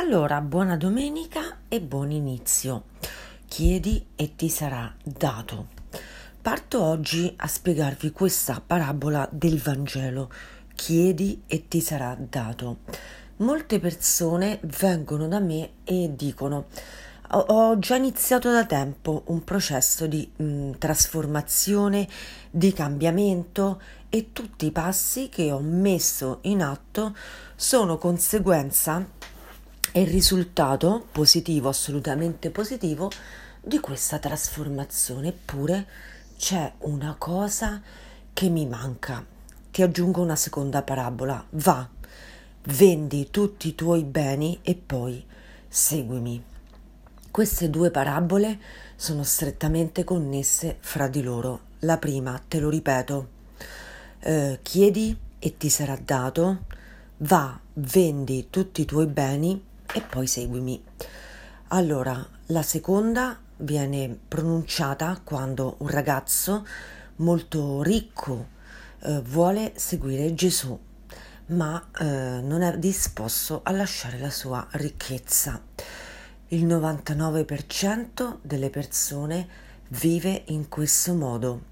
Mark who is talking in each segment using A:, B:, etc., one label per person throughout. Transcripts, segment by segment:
A: Allora, buona domenica e buon inizio. Chiedi e ti sarà dato. Parto oggi a spiegarvi questa parabola del Vangelo. Chiedi e ti sarà dato. Molte persone vengono da me e dicono ho già iniziato da tempo un processo di mh, mm, trasformazione, di cambiamento e tutti i passi che ho messo in atto sono conseguenza è il risultato positivo, assolutamente positivo, di questa trasformazione. Eppure c'è una cosa che mi manca. Ti aggiungo una seconda parabola. Va, vendi tutti i tuoi beni e poi seguimi. Queste due parabole sono strettamente connesse fra di loro. La prima, te lo ripeto, eh, chiedi e ti sarà dato, va, vendi tutti i tuoi beni e poi seguimi. Allora, la seconda viene pronunciata quando un ragazzo molto ricco eh, vuole seguire Gesù, ma eh, non è disposto a lasciare la sua ricchezza. Il 99% delle persone vive in questo modo.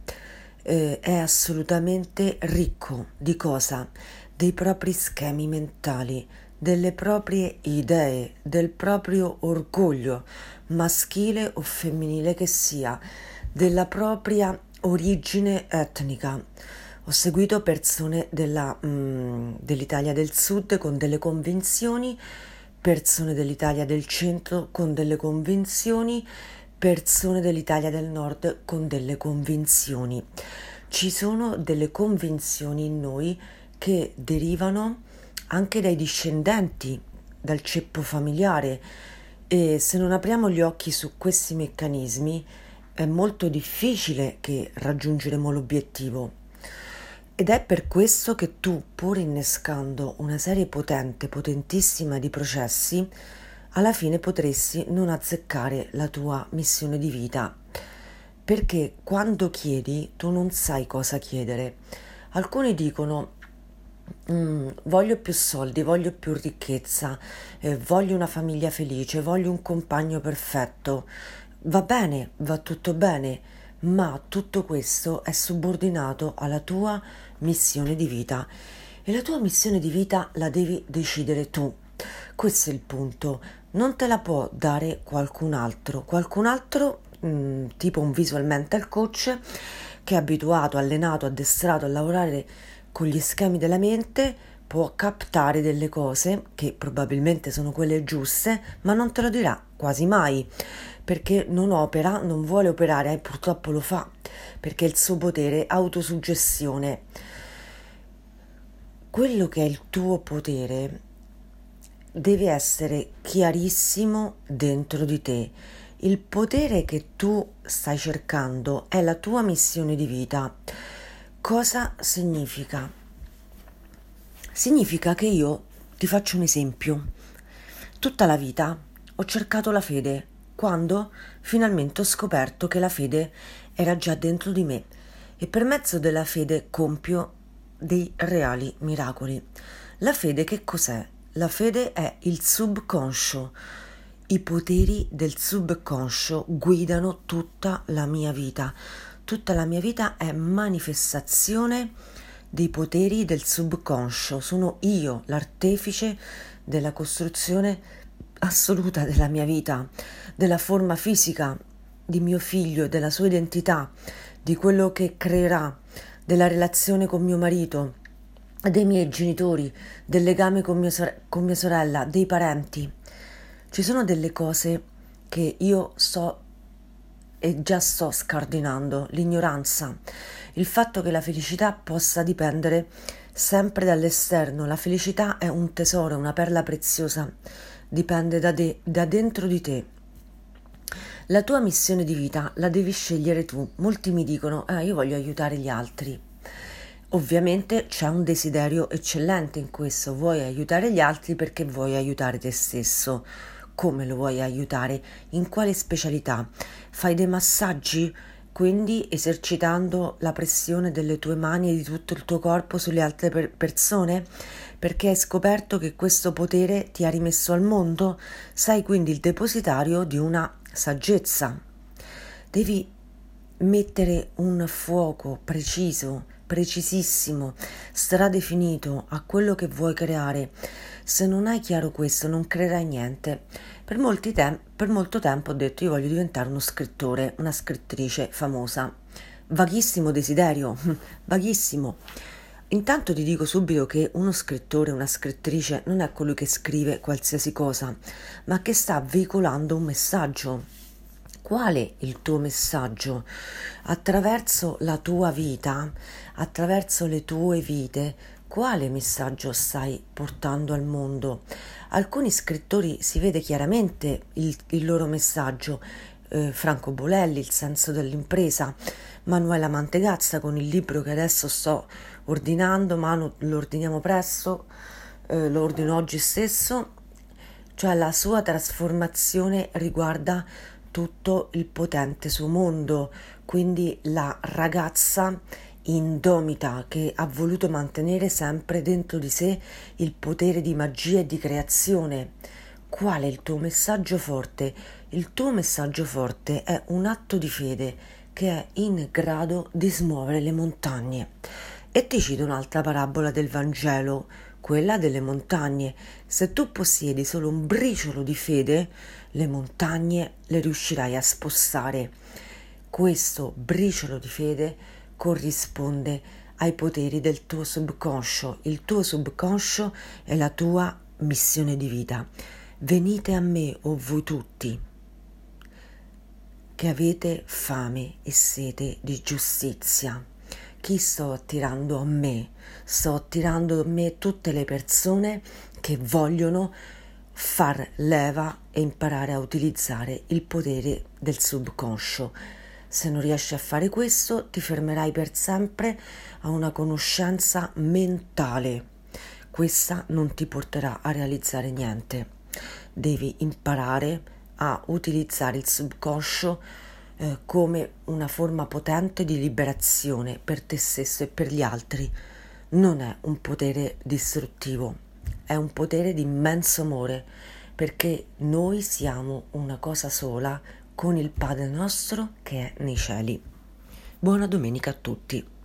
A: Eh, è assolutamente ricco di cosa? Dei propri schemi mentali, delle proprie idee, del proprio orgoglio, maschile o femminile che sia, della propria origine etnica. Ho seguito persone della, mm, dell'Italia del Sud con delle convinzioni, persone dell'Italia del Centro con delle convinzioni, persone dell'Italia del Nord con delle convinzioni. Ci sono delle convinzioni in noi che derivano anche dai discendenti, dal ceppo familiare e se non apriamo gli occhi su questi meccanismi è molto difficile che raggiungeremo l'obiettivo. Ed è per questo che tu, pur innescando una serie potente, potentissima di processi, alla fine potresti non azzeccare la tua missione di vita. Perché quando chiedi tu non sai cosa chiedere. Alcuni dicono Mm, voglio più soldi, voglio più ricchezza, eh, voglio una famiglia felice, voglio un compagno perfetto. Va bene, va tutto bene, ma tutto questo è subordinato alla tua missione di vita e la tua missione di vita la devi decidere tu. Questo è il punto, non te la può dare qualcun altro, qualcun altro mm, tipo un visual mental coach che è abituato, allenato, addestrato a lavorare con gli schemi della mente può captare delle cose che probabilmente sono quelle giuste, ma non te lo dirà quasi mai, perché non opera, non vuole operare e purtroppo lo fa, perché il suo potere autosuggestione. Quello che è il tuo potere deve essere chiarissimo dentro di te. Il potere che tu stai cercando è la tua missione di vita Cosa significa? Significa che io ti faccio un esempio. Tutta la vita ho cercato la fede quando finalmente ho scoperto che la fede era già dentro di me e per mezzo della fede compio dei reali miracoli. La fede che cos'è? La fede è il subconscio. I poteri del subconscio guidano tutta la mia vita tutta la mia vita è manifestazione dei poteri del subconscio. Sono io l'artefice della costruzione assoluta della mia vita, della forma fisica di mio figlio, della sua identità, di quello che creerà, della relazione con mio marito, dei miei genitori, del legame con mia, sore- con mia sorella, dei parenti. Ci sono delle cose che io so e già sto scardinando l'ignoranza, il fatto che la felicità possa dipendere sempre dall'esterno. La felicità è un tesoro, una perla preziosa, dipende da, de- da dentro di te. La tua missione di vita la devi scegliere tu. Molti mi dicono, ah, io voglio aiutare gli altri. Ovviamente c'è un desiderio eccellente in questo, vuoi aiutare gli altri perché vuoi aiutare te stesso come lo vuoi aiutare, in quale specialità. Fai dei massaggi quindi esercitando la pressione delle tue mani e di tutto il tuo corpo sulle altre per- persone? Perché hai scoperto che questo potere ti ha rimesso al mondo? Sei quindi il depositario di una saggezza. Devi mettere un fuoco preciso, precisissimo, stradefinito a quello che vuoi creare. Se non hai chiaro questo, non creerai niente. Per, tem- per molto tempo ho detto io voglio diventare uno scrittore, una scrittrice famosa. Vaghissimo desiderio, vaghissimo. Intanto ti dico subito che uno scrittore, una scrittrice non è colui che scrive qualsiasi cosa, ma che sta veicolando un messaggio. Qual è il tuo messaggio? Attraverso la tua vita, attraverso le tue vite, quale messaggio stai portando al mondo? Alcuni scrittori si vede chiaramente il, il loro messaggio, eh, Franco Bolelli, Il senso dell'impresa, Manuela Mantegazza con il libro che adesso sto ordinando, ma lo ordiniamo presto, eh, lo ordino oggi stesso, cioè la sua trasformazione riguarda tutto il potente suo mondo, quindi la ragazza indomita che ha voluto mantenere sempre dentro di sé il potere di magia e di creazione. Qual è il tuo messaggio forte? Il tuo messaggio forte è un atto di fede che è in grado di smuovere le montagne. E ti cito un'altra parabola del Vangelo, quella delle montagne. Se tu possiedi solo un briciolo di fede, le montagne le riuscirai a spostare. Questo briciolo di fede corrisponde ai poteri del tuo subconscio. Il tuo subconscio è la tua missione di vita. Venite a me, o voi tutti, che avete fame e sete di giustizia. Chi sto attirando a me? Sto attirando a me tutte le persone che vogliono far leva e imparare a utilizzare il potere del subconscio se non riesci a fare questo, ti fermerai per sempre a una conoscenza mentale. Questa non ti porterà a realizzare niente. Devi imparare a utilizzare il subconscio eh, come una forma potente di liberazione per te stesso e per gli altri. Non è un potere distruttivo, è un potere di immenso amore perché noi siamo una cosa sola con il Padre nostro che è nei cieli. Buona domenica a tutti.